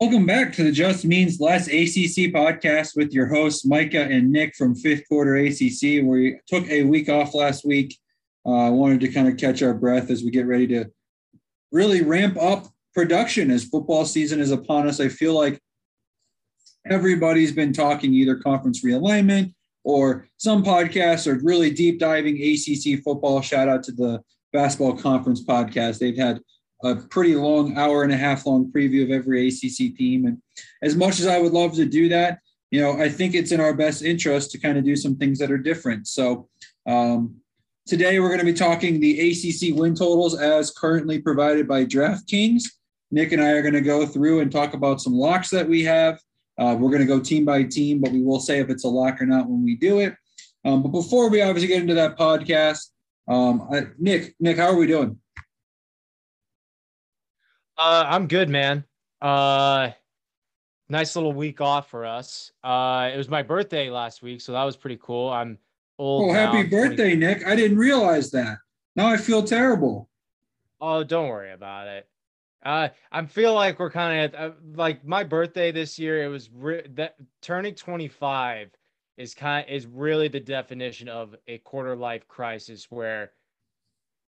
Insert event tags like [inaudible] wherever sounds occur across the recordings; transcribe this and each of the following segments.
Welcome back to the Just Means Less ACC podcast with your hosts, Micah and Nick from Fifth Quarter ACC. We took a week off last week. I uh, wanted to kind of catch our breath as we get ready to really ramp up production as football season is upon us. I feel like everybody's been talking either conference realignment or some podcasts are really deep diving ACC football. Shout out to the Basketball Conference podcast. They've had a pretty long hour and a half long preview of every ACC team. And as much as I would love to do that, you know, I think it's in our best interest to kind of do some things that are different. So um, today we're going to be talking the ACC win totals as currently provided by DraftKings. Nick and I are going to go through and talk about some locks that we have. Uh, we're going to go team by team, but we will say if it's a lock or not when we do it. Um, but before we obviously get into that podcast, um, I, Nick, Nick, how are we doing? Uh, I'm good, man. Uh, nice little week off for us. Uh, it was my birthday last week, so that was pretty cool. I'm old. Oh, happy birthday, Nick! I didn't realize that. Now I feel terrible. Oh, don't worry about it. Uh, I feel like we're kind of uh, like my birthday this year. It was re- that turning 25 is kind is really the definition of a quarter life crisis where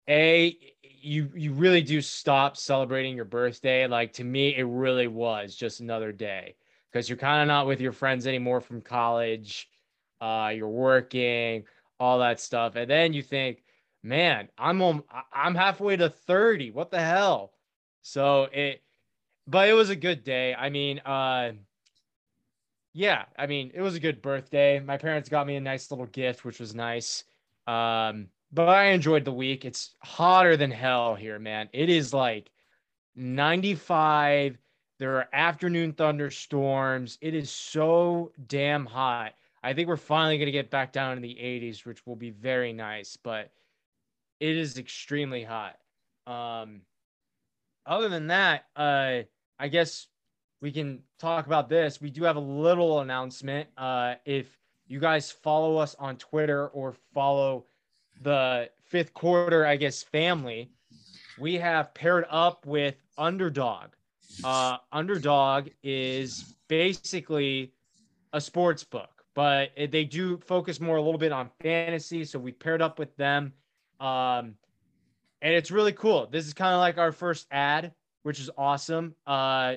a you you really do stop celebrating your birthday like to me it really was just another day because you're kind of not with your friends anymore from college uh you're working all that stuff and then you think man i'm on, i'm halfway to 30 what the hell so it but it was a good day i mean uh yeah i mean it was a good birthday my parents got me a nice little gift which was nice um but I enjoyed the week. It's hotter than hell here, man. It is like 95. There are afternoon thunderstorms. It is so damn hot. I think we're finally going to get back down in the 80s, which will be very nice, but it is extremely hot. Um, other than that, uh, I guess we can talk about this. We do have a little announcement. Uh, if you guys follow us on Twitter or follow the fifth quarter, I guess, family, we have paired up with Underdog. Uh, Underdog is basically a sports book, but they do focus more a little bit on fantasy. So we paired up with them. Um, and it's really cool. This is kind of like our first ad, which is awesome. Uh,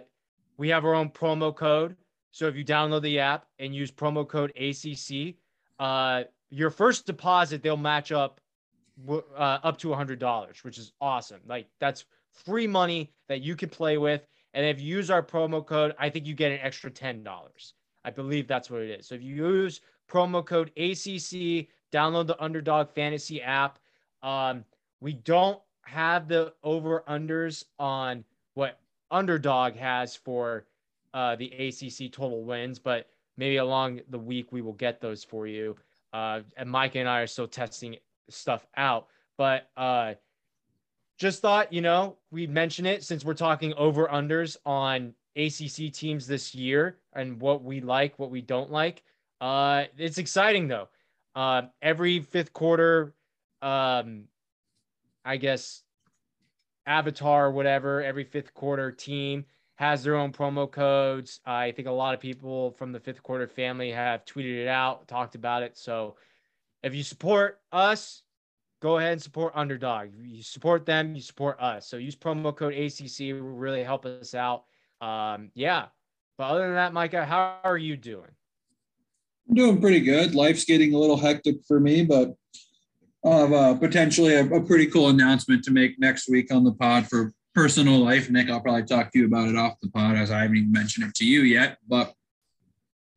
we have our own promo code. So if you download the app and use promo code ACC, uh, your first deposit they'll match up uh, up to a hundred dollars, which is awesome. Like that's free money that you can play with. And if you use our promo code, I think you get an extra ten dollars. I believe that's what it is. So if you use promo code ACC, download the Underdog Fantasy app. Um, we don't have the over unders on what Underdog has for uh, the ACC total wins, but maybe along the week we will get those for you. Uh, and Mike and I are still testing stuff out. But uh, just thought, you know, we mention it since we're talking over unders on ACC teams this year and what we like, what we don't like. Uh, it's exciting though. Uh, every fifth quarter, um, I guess, avatar or whatever, every fifth quarter team has their own promo codes. I think a lot of people from the fifth quarter family have tweeted it out, talked about it. So if you support us, go ahead and support Underdog. You support them, you support us. So use promo code ACC. will really help us out. Um, yeah. But other than that, Micah, how are you doing? I'm doing pretty good. Life's getting a little hectic for me, but have uh, potentially a, a, pretty cool announcement to make next week on the pod for personal life. Nick, I'll probably talk to you about it off the pod as I haven't even mentioned it to you yet. But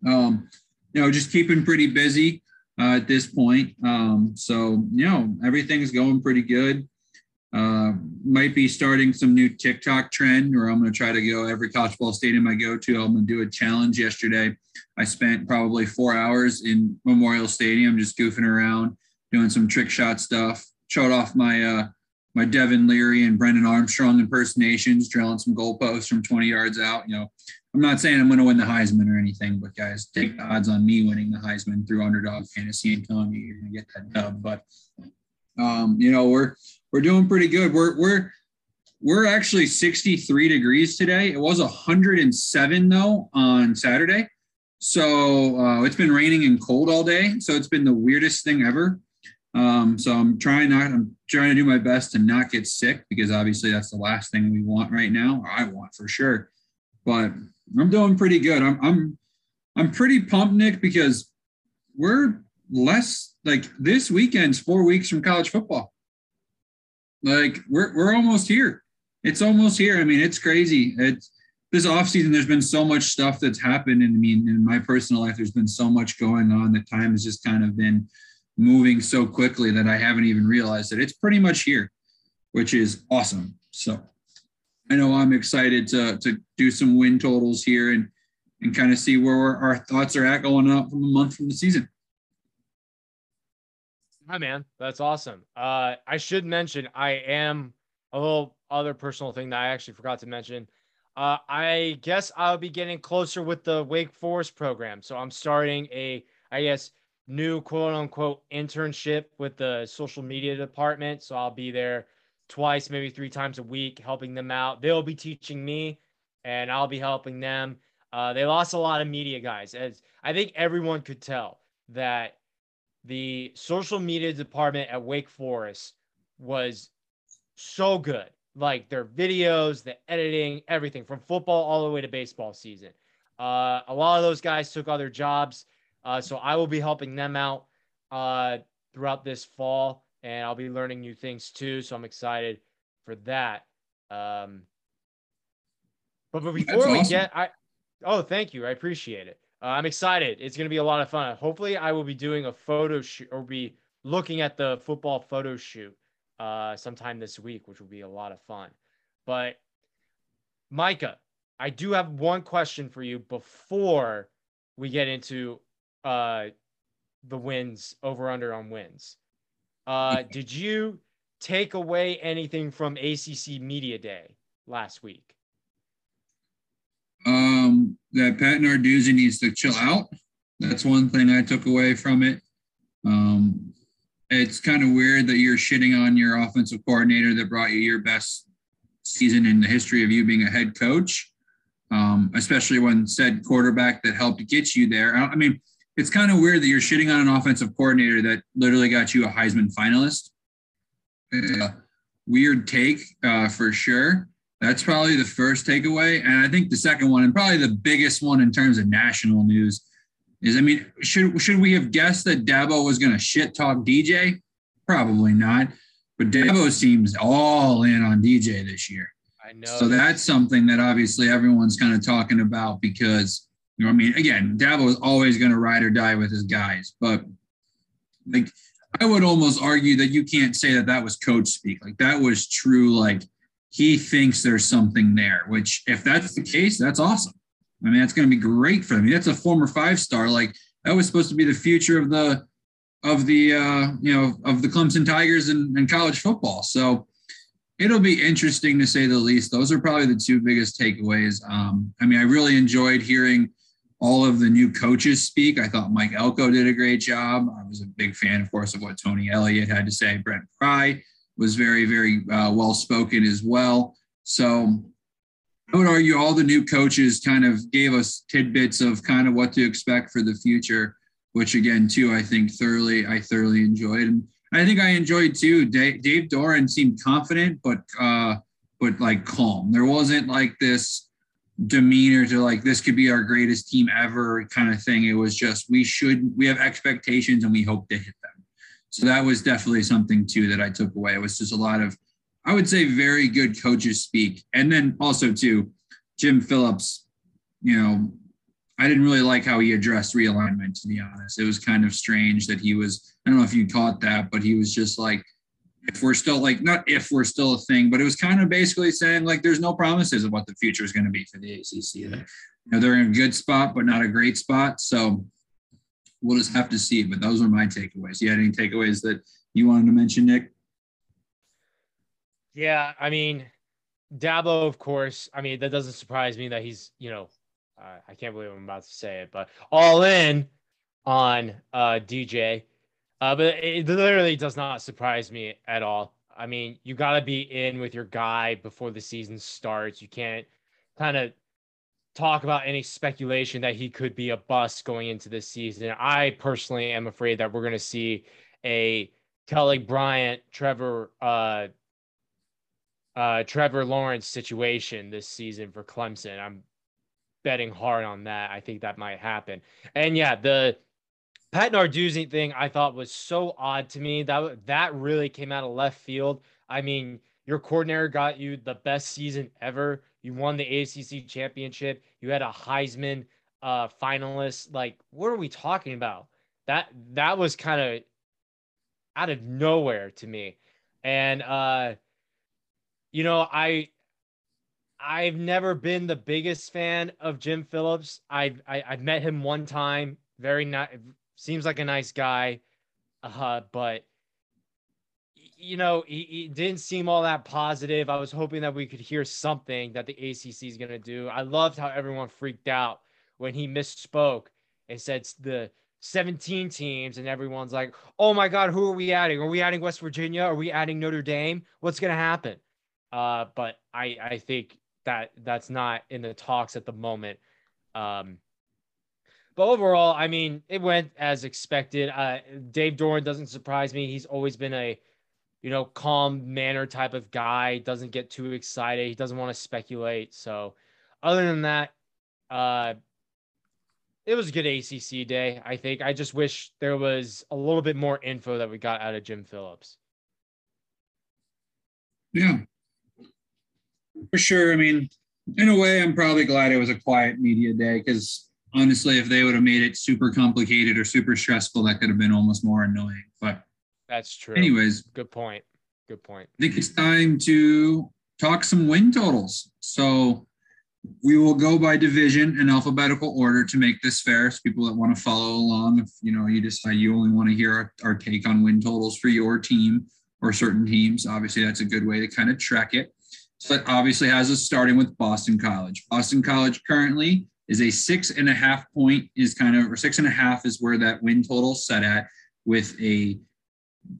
um, you know, just keeping pretty busy uh, at this point. Um, so, you know, everything's going pretty good. Uh, might be starting some new TikTok trend, or I'm going to try to go every college ball stadium I go to. I'm going to do a challenge. Yesterday, I spent probably four hours in Memorial Stadium just goofing around, doing some trick shot stuff. Showed off my uh, my Devin Leary and Brennan Armstrong impersonations, drilling some goalposts from 20 yards out. You know, I'm not saying I'm going to win the Heisman or anything, but guys, take the odds on me winning the Heisman through underdog fantasy and telling you you're going to get that dub. But um, you know, we're we're doing pretty good. We're we're we're actually 63 degrees today. It was 107 though on Saturday. So uh, it's been raining and cold all day. So it's been the weirdest thing ever. Um, so I'm trying not, I'm trying to do my best to not get sick because obviously that's the last thing we want right now. I want for sure, but I'm doing pretty good. I'm, I'm, I'm pretty pumped, Nick, because we're less like this weekend's four weeks from college football. Like we're, we're almost here. It's almost here. I mean, it's crazy. It's this offseason, there's been so much stuff that's happened. And I mean, in my personal life, there's been so much going on that time has just kind of been moving so quickly that I haven't even realized that it's pretty much here, which is awesome. So I know I'm excited to, to do some win totals here and, and kind of see where our thoughts are at going up from a month from the season. Hi, man. That's awesome. Uh, I should mention I am a little other personal thing that I actually forgot to mention. Uh, I guess I'll be getting closer with the Wake Forest program. So I'm starting a, I guess, new quote unquote internship with the social media department. So I'll be there twice, maybe three times a week, helping them out. They'll be teaching me and I'll be helping them. Uh, they lost a lot of media guys. As I think everyone could tell that the social media department at Wake Forest was so good. Like their videos, the editing, everything from football all the way to baseball season. Uh, a lot of those guys took other jobs. Uh, so I will be helping them out uh, throughout this fall, and I'll be learning new things too. So I'm excited for that. Um, but, but before we get, I oh thank you, I appreciate it. Uh, I'm excited. It's going to be a lot of fun. Hopefully, I will be doing a photo shoot or be looking at the football photo shoot uh, sometime this week, which will be a lot of fun. But Micah, I do have one question for you before we get into uh, the wins over under on wins. Uh, [laughs] did you take away anything from ACC Media Day last week? Um, that Pat Narduzzi needs to chill out. That's one thing I took away from it. Um, it's kind of weird that you're shitting on your offensive coordinator that brought you your best season in the history of you being a head coach, um, especially when said quarterback that helped get you there. I, I mean, it's kind of weird that you're shitting on an offensive coordinator that literally got you a Heisman finalist. Uh, weird take uh, for sure. That's probably the first takeaway. And I think the second one, and probably the biggest one in terms of national news, is I mean, should should we have guessed that Dabo was going to shit talk DJ? Probably not. But Dabo seems all in on DJ this year. I know. So that's something that obviously everyone's kind of talking about because you know, I mean, again, Dabo is always going to ride or die with his guys, but like I would almost argue that you can't say that that was coach speak. Like that was true. Like he thinks there's something there. Which, if that's the case, that's awesome. I mean, that's going to be great for him. That's a former five star. Like that was supposed to be the future of the of the uh, you know of the Clemson Tigers and, and college football. So it'll be interesting to say the least. Those are probably the two biggest takeaways. Um, I mean, I really enjoyed hearing all of the new coaches speak. I thought Mike Elko did a great job. I was a big fan, of course, of what Tony Elliott had to say. Brent Pry was very, very uh, well spoken as well. So I would argue all the new coaches kind of gave us tidbits of kind of what to expect for the future, which again, too, I think thoroughly, I thoroughly enjoyed. And I think I enjoyed too. Dave, Dave Doeren seemed confident, but, uh, but like calm. There wasn't like this, demeanor to like this could be our greatest team ever kind of thing. It was just we should we have expectations and we hope to hit them. So that was definitely something too that I took away. It was just a lot of I would say very good coaches speak. And then also too, Jim Phillips, you know, I didn't really like how he addressed realignment to be honest. It was kind of strange that he was I don't know if you caught that, but he was just like if we're still like not if we're still a thing, but it was kind of basically saying like there's no promises of what the future is going to be for the ACC. You know, they're in a good spot, but not a great spot. So we'll just have to see. But those were my takeaways. You had any takeaways that you wanted to mention, Nick? Yeah, I mean, Dabo, of course. I mean, that doesn't surprise me that he's, you know, uh, I can't believe I'm about to say it, but all in on uh, DJ. Uh, but it literally does not surprise me at all. I mean, you got to be in with your guy before the season starts. You can't kind of talk about any speculation that he could be a bust going into this season. I personally am afraid that we're going to see a Kelly Bryant, Trevor, uh, uh, Trevor Lawrence situation this season for Clemson. I'm betting hard on that. I think that might happen. And yeah, the Pat Narduzzi thing I thought was so odd to me. That that really came out of left field. I mean, your coordinator got you the best season ever. You won the ACC championship. You had a Heisman uh, finalist. Like, what are we talking about? That that was kind of out of nowhere to me. And uh, you know, I I've never been the biggest fan of Jim Phillips. I've I, have i have met him one time. Very nice. Seems like a nice guy, uh, but you know he, he, didn't seem all that positive. I was hoping that we could hear something that the ACC is gonna do. I loved how everyone freaked out when he misspoke and said the 17 teams, and everyone's like, "Oh my God, who are we adding? Are we adding West Virginia? Are we adding Notre Dame? What's gonna happen?" Uh, but I I think that that's not in the talks at the moment. Um, but overall, I mean, it went as expected. Uh, Dave Doeren doesn't surprise me. He's always been a, you know, calm manner type of guy. Doesn't get too excited. He doesn't want to speculate. So, other than that, uh, it was a good ACC day. I think. I just wish there was a little bit more info that we got out of Jim Phillips. Yeah, for sure. I mean, in a way, I'm probably glad it was a quiet media day because honestly, if they would have made it super complicated or super stressful, that could have been almost more annoying. But that's true. Anyways, good point. Good point. I think it's time to talk some win totals. So we will go by division in alphabetical order to make this fair. So people that want to follow along, if you know you decide you only want to hear our, our take on win totals for your team or certain teams, obviously that's a good way to kind of track it. So it obviously has us starting with Boston College. Boston College currently is a six and a half point is kind of or six and a half is where that win total set at with a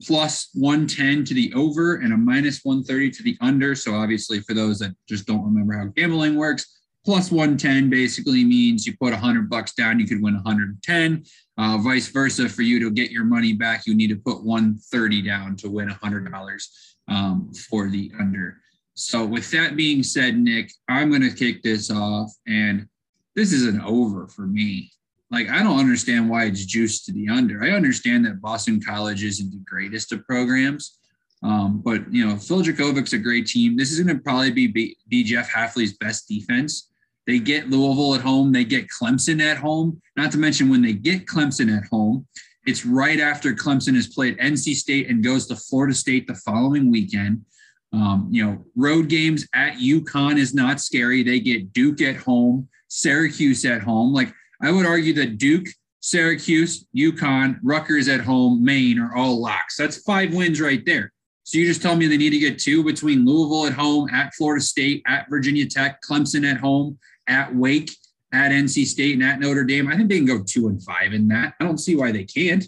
plus 110 to the over and a minus 130 to the under. So obviously for those that just don't remember how gambling works, plus 110 basically means you put 100 bucks down, you could win 110. Uh, vice versa, for you to get your money back, you need to put 130 down to win $100 um, for the under. So, with that being said, Nick, I'm going to kick this off, and this is an over for me. Like, I don't understand why it's juiced to the under. I understand that Boston College isn't the greatest of programs, um, but you know, Phil Jurkovec's a great team. This is going to probably be, be be Jeff Hafley's best defense. They get Louisville at home. They get Clemson at home. Not to mention when they get Clemson at home, it's right after Clemson has played NC State and goes to Florida State the following weekend. Um, you know, road games at UConn is not scary. They get Duke at home, Syracuse at home. Like I would argue that Duke, Syracuse, UConn, Rutgers at home, Maine are all locks. That's five wins right there. So you just tell me they need to get two between Louisville at home, at Florida State, at Virginia Tech, Clemson at home, at Wake, at NC State, and at Notre Dame. I think they can go two and five in that. I don't see why they can't.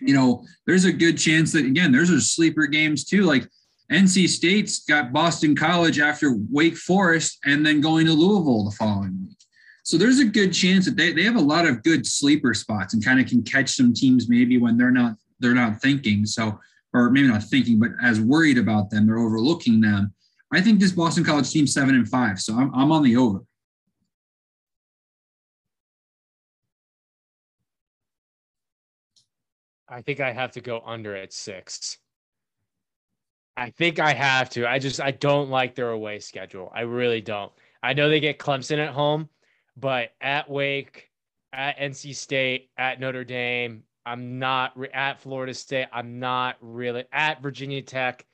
You know, there's a good chance that again, there's a sleeper games too. Like NC State's got Boston College after Wake Forest and then going to Louisville the following week. So there's a good chance that they, they have a lot of good sleeper spots and kind of can catch some teams maybe when they're not they're not thinking. So or maybe not thinking, but as worried about them, they're overlooking them. I think this Boston College team seven and five. So I'm I'm on the over. I think I have to go under at six. I think I have to. I just I don't like their away schedule. I really don't. I know they get Clemson at home, but at Wake, at NC State, at Notre Dame, I'm not at Florida State. I'm not really at Virginia Tech.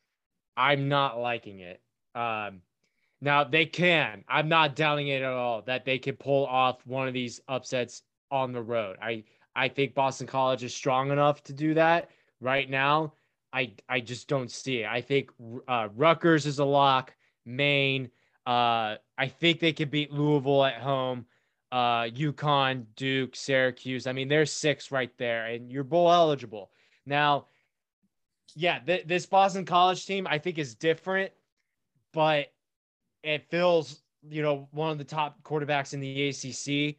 I'm not liking it. Um, now they can. I'm not doubting it at all that they can pull off one of these upsets on the road. I I think Boston College is strong enough to do that right now. I I just don't see it. I think uh, Rutgers is a lock. Maine. Uh, I think they could beat Louisville at home. Uh, UConn, Duke, Syracuse. I mean, there's six right there, and you're bowl eligible. Now, yeah, th- this Boston College team I think is different, but it feels you know one of the top quarterbacks in the ACC.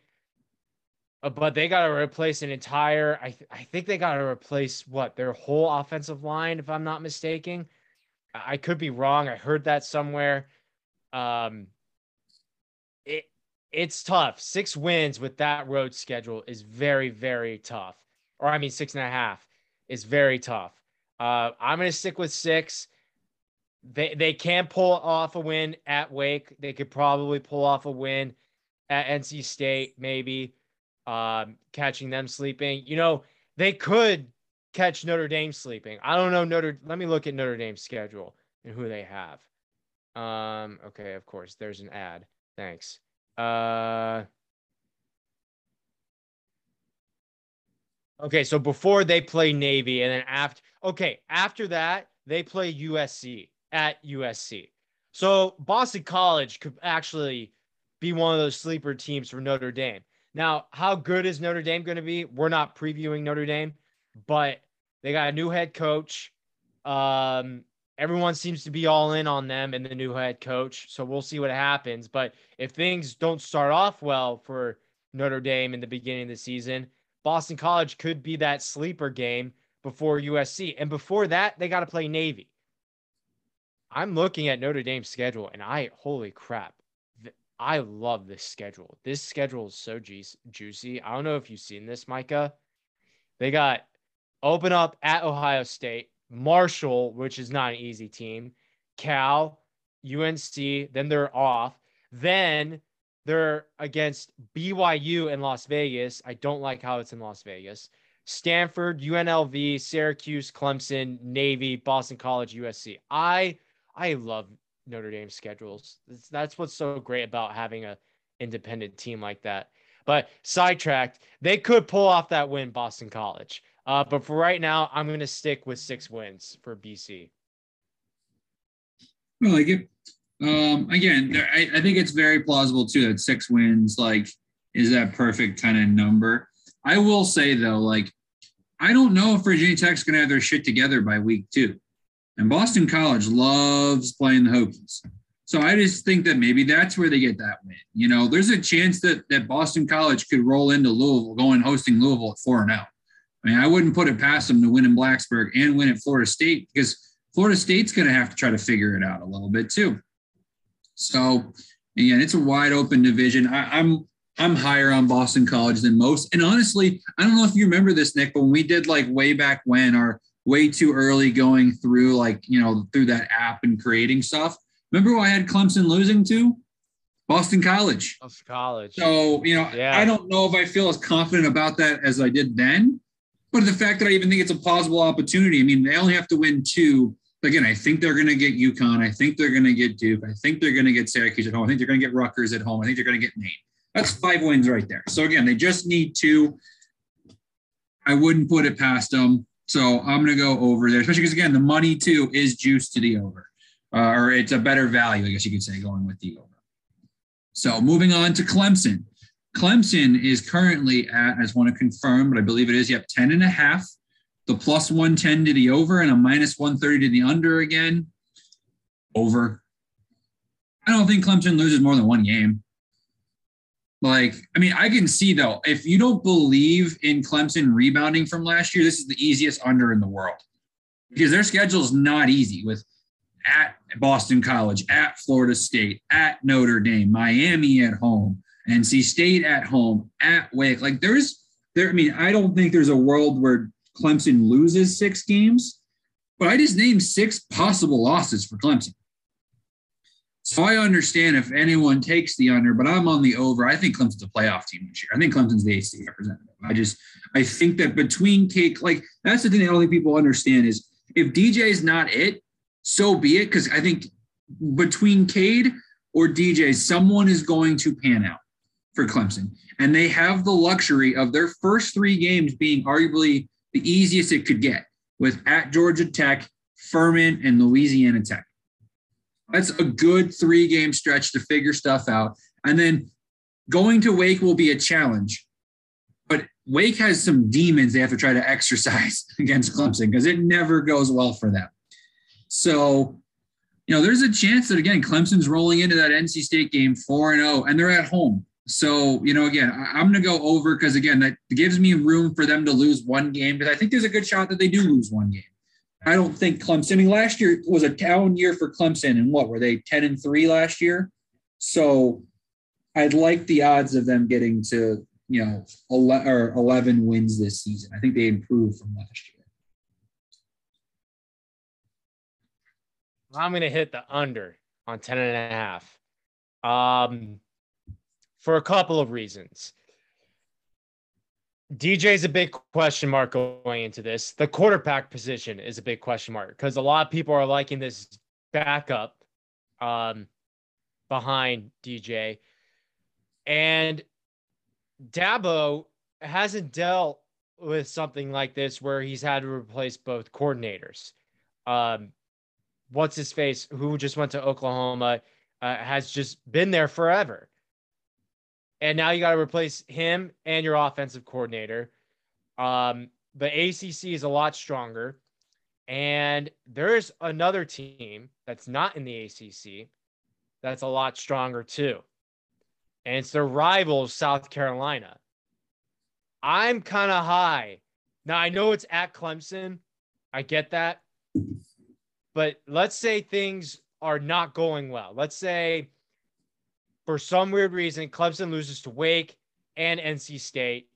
Uh, but they got to replace an entire. I th- I think they got to replace what their whole offensive line, if I'm not mistaken. I could be wrong. I heard that somewhere. Um, it it's tough. Six wins with that road schedule is very very tough. Or I mean six and a half is very tough. Uh, I'm gonna stick with six. They they can pull off a win at Wake. They could probably pull off a win at NC State, maybe um, catching them sleeping. You know, they could catch Notre Dame sleeping. I don't know Notre. Let me look at Notre Dame's schedule and who they have. Um, okay, of course, there's an ad. Thanks. Uh, okay, so before they play Navy, and then after, okay, after that they play USC at USC. So Boston College could actually be one of those sleeper teams for Notre Dame. Now, how good is Notre Dame going to be? We're not previewing Notre Dame, but they got a new head coach. Um, everyone seems to be all in on them and the new head coach. So we'll see what happens. But if things don't start off well for Notre Dame in the beginning of the season, Boston College could be that sleeper game before USC. And before that, they got to play Navy. I'm looking at Notre Dame's schedule and I, holy crap, I love this schedule. This schedule is so ju- juicy. I don't know if you've seen this, Micah. They got open up at Ohio State, Marshall, which is not an easy team, Cal, UNC, then they're off. Then they're against BYU in Las Vegas. I don't like how it's in Las Vegas. Stanford, UNLV, Syracuse, Clemson, Navy, Boston College, USC. I I love Notre Dame schedules. That's what's so great about having a independent team like that. But sidetracked, they could pull off that win, Boston College. Uh, but for right now, I'm going to stick with six wins for BC. I like it. Um, again, I, I think it's very plausible too that six wins like is that perfect kind of number. I will say though, like I don't know if Virginia Tech's going to have their shit together by week two. And Boston College loves playing the Hokies. So I just think that maybe that's where they get that win. You know, there's a chance that that Boston College could roll into Louisville, going hosting Louisville at four and out. I mean, I wouldn't put it past them to win in Blacksburg and win at Florida State because Florida State's going to have to try to figure it out a little bit too. So again, it's a wide open division. I, I'm I'm higher on Boston College than most. And honestly, I don't know if you remember this, Nick, but when we did like way back when our way too early going through like you know through that app and creating stuff. Remember who I had Clemson losing to? Boston College. Boston College. So you know, yeah. I don't know if I feel as confident about that as I did then. But the fact that I even think it's a plausible opportunity. I mean, they only have to win two. Again, I think they're going to get UConn. I think they're going to get Duke. I think they're going to get Syracuse at home. I think they're going to get Rutgers at home. I think they're going to get Maine. That's five wins right there. So again, they just need two. I wouldn't put it past them. So I'm going to go over there, especially because, again, the money too is juice to the over, uh, or it's a better value, I guess you could say, going with the over. So moving on to Clemson. Clemson is currently at, I just want to confirm, but I believe it is, yep, 10 and a half, the plus 110 to the over and a minus 130 to the under again. Over. I don't think Clemson loses more than one game. Like, I mean, I can see though, if you don't believe in Clemson rebounding from last year, this is the easiest under in the world because their schedule is not easy with at Boston College, at Florida State, at Notre Dame, Miami at home, NC State at home, at Wake. Like, there's there. I mean, I don't think there's a world where Clemson loses six games, but I just named six possible losses for Clemson. So I understand if anyone takes the under, but I'm on the over. I think Clemson's a playoff team this year. I think Clemson's the ACC representative. I just I think that between Cade, like that's the thing that I don't think people understand is if DJ is not it, so be it. Because I think between Cade or DJ, someone is going to pan out for Clemson, and they have the luxury of their first three games being arguably the easiest it could get. with at Georgia Tech, Furman, and Louisiana Tech. That's a good three game stretch to figure stuff out. And then going to Wake will be a challenge. But Wake has some demons they have to try to exercise [laughs] against Clemson because it never goes well for them. So, you know, there's a chance that again Clemson's rolling into that NC State game 4 and 0 and they're at home. So, you know, again, I'm going to go over because again, that gives me room for them to lose one game because I think there's a good shot that they do lose one game. I don't think Clemson. I mean, last year was a down year for Clemson, and what were they ten and three last year? So, I'd like the odds of them getting to you know 11, or 11 wins this season. I think they improved from last year. I'm going to hit the under on 10 and a half. Um, for a couple of reasons. DJ is a big question mark going into this. The quarterback position is a big question mark because a lot of people are liking this backup um, behind DJ. And Dabo hasn't dealt with something like this where he's had to replace both coordinators. Um, what's his face, who just went to Oklahoma, uh, has just been there forever. And now you got to replace him and your offensive coordinator. Um, the ACC is a lot stronger. And there's another team that's not in the ACC that's a lot stronger too. And it's their rival, South Carolina. I'm kind of high. Now, I know it's at Clemson. I get that. But let's say things are not going well. Let's say for some weird reason, Clemson loses to Wake and NC State.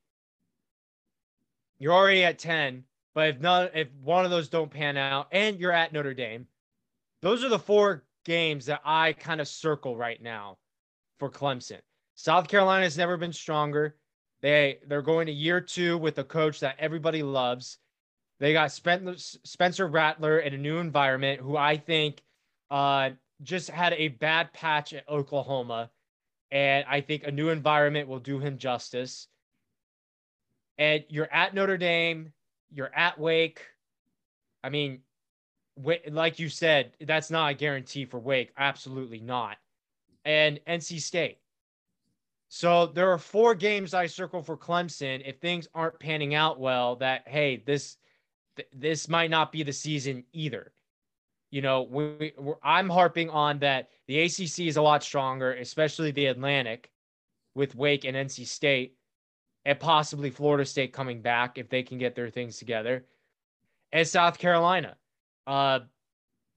You're already at 10, but if none, if one of those don't pan out and you're at Notre Dame, those are the four games that I kind of circle right now for Clemson. South Carolina has never been stronger. They they're going to year two with a coach that everybody loves. They got Spencer Rattler in a new environment, who I think uh, just had a bad patch at Oklahoma and I think a new environment will do him justice. And you're at Notre Dame, you're at Wake. I mean, like you said, that's not a guarantee for Wake. Absolutely not. And NC State. So there are four games I circle for Clemson. If things aren't panning out well, that hey, this this might not be the season either. You know, we, I'm harping on that the ACC is a lot stronger, especially the Atlantic with Wake and NC State, and possibly Florida State coming back if they can get their things together, and South Carolina. Uh,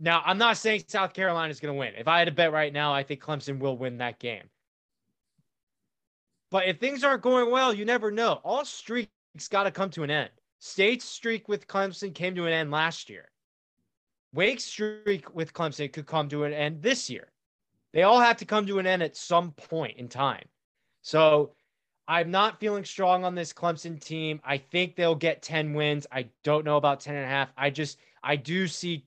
now, I'm not saying South Carolina is going to win. If I had to bet right now, I think Clemson will win that game. But if things aren't going well, you never know. All streaks got to come to an end. State's streak with Clemson came to an end last year. Wake's streak with Clemson could come to an end this year. They all have to come to an end at some point in time. So I'm not feeling strong on this Clemson team. I think they'll get 10 wins. I don't know about 10 and a half. I just, I do see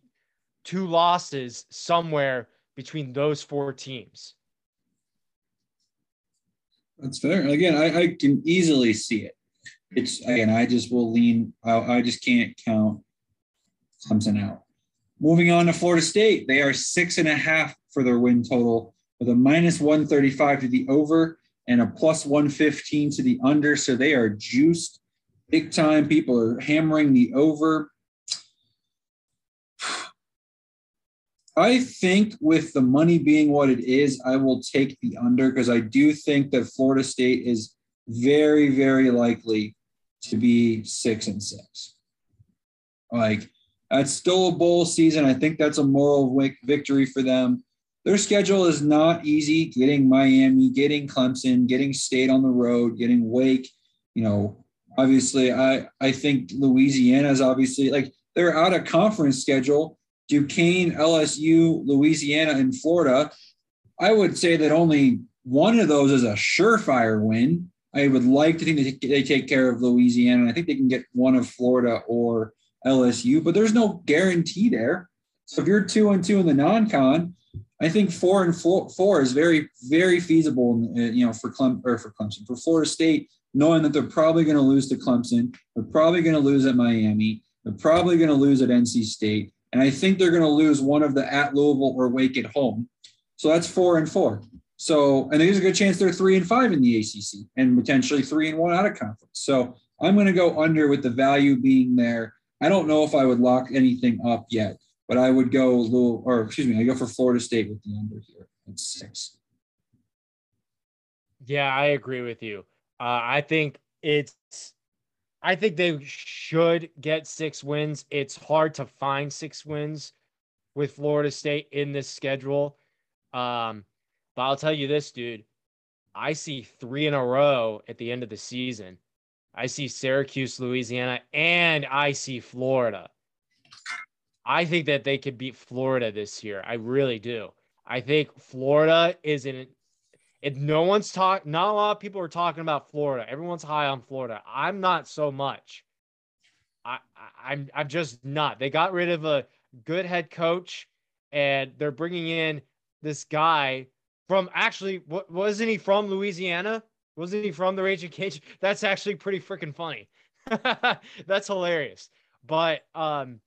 two losses somewhere between those four teams. That's fair. Again, I, I can easily see it. It's again, I just will lean. I, I just can't count Clemson out. Moving on to Florida State, they are six and a half for their win total with a minus 135 to the over and a plus 115 to the under. So they are juiced big time. People are hammering the over. I think with the money being what it is, I will take the under because I do think that Florida State is very, very likely to be six and six. Like it's still a bowl season. I think that's a moral victory for them. Their schedule is not easy. Getting Miami, getting Clemson, getting State on the road, getting Wake. You know, obviously, I I think Louisiana is obviously like they're out of conference schedule. Duquesne, LSU, Louisiana, and Florida. I would say that only one of those is a surefire win. I would like to think that they take care of Louisiana. I think they can get one of Florida or LSU, but there's no guarantee there. So if you're two and two in the non-con, I think four and four, four is very, very feasible. Uh, you know, for Clem or for Clemson, for Florida State, knowing that they're probably going to lose to Clemson, they're probably going to lose at Miami. They're probably going to lose at NC State. And I think they're going to lose one of the at Louisville or Wake at home. So that's four and four. So, and there's a good chance they're three and five in the ACC and potentially three and one out of conference. So I'm going to go under with the value being there. I don't know if I would lock anything up yet, but I would go a little, or excuse me, I go for Florida State with the under here at six. Yeah, I agree with you. Uh, I think it's I think they should get six wins. It's hard to find six wins with Florida State in this schedule. Um, but I'll tell you this, dude. I see three in a row at the end of the season. I see Syracuse, Louisiana, and I see Florida. I think that they could beat Florida this year. I really do. I think Florida is in if no one's talk, not a lot of people are talking about Florida. Everyone's high on Florida. I'm not so much. I, I I'm I'm just not. They got rid of a good head coach, and they're bringing in this guy from actually what wasn't he from Louisiana? Wasn't he from the Raging Cage? [laughs] That's actually pretty freaking funny. [laughs] That's hilarious. But um,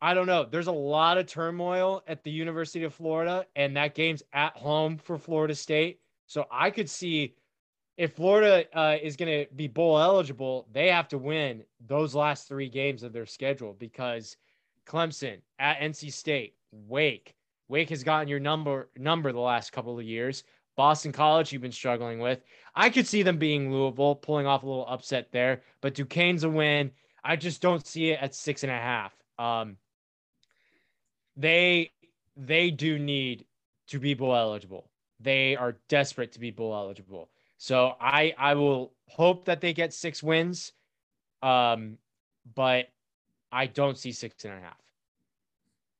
I don't know. There's a lot of turmoil at the University of Florida, and that game's at home for Florida State. So I could see if Florida uh, is going to be bowl eligible, they have to win those last three games of their schedule because Clemson at NC State, Wake, Wake has gotten your number number the last couple of years. Boston College, you've been struggling with. I could see them being Louisville, pulling off a little upset there, but Duquesne's a win. I just don't see it at six and a half. Um, they they do need to be bowl eligible. They are desperate to be bowl eligible. So I I will hope that they get six wins, um, but I don't see six and a half.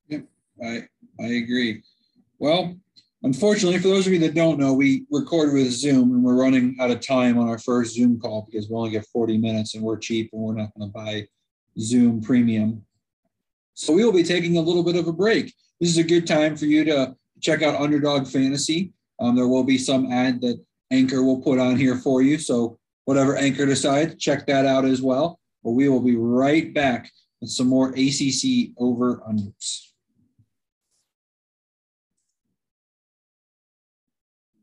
Yep, I I agree. Well, unfortunately, for those of you that don't know, we record with Zoom and we're running out of time on our first Zoom call because we only get 40 minutes and we're cheap and we're not going to buy Zoom premium. So we will be taking a little bit of a break. This is a good time for you to check out Underdog Fantasy. Um, there will be some ad that Anchor will put on here for you. So whatever Anchor decides, check that out as well. But we will be right back with some more ACC over unders.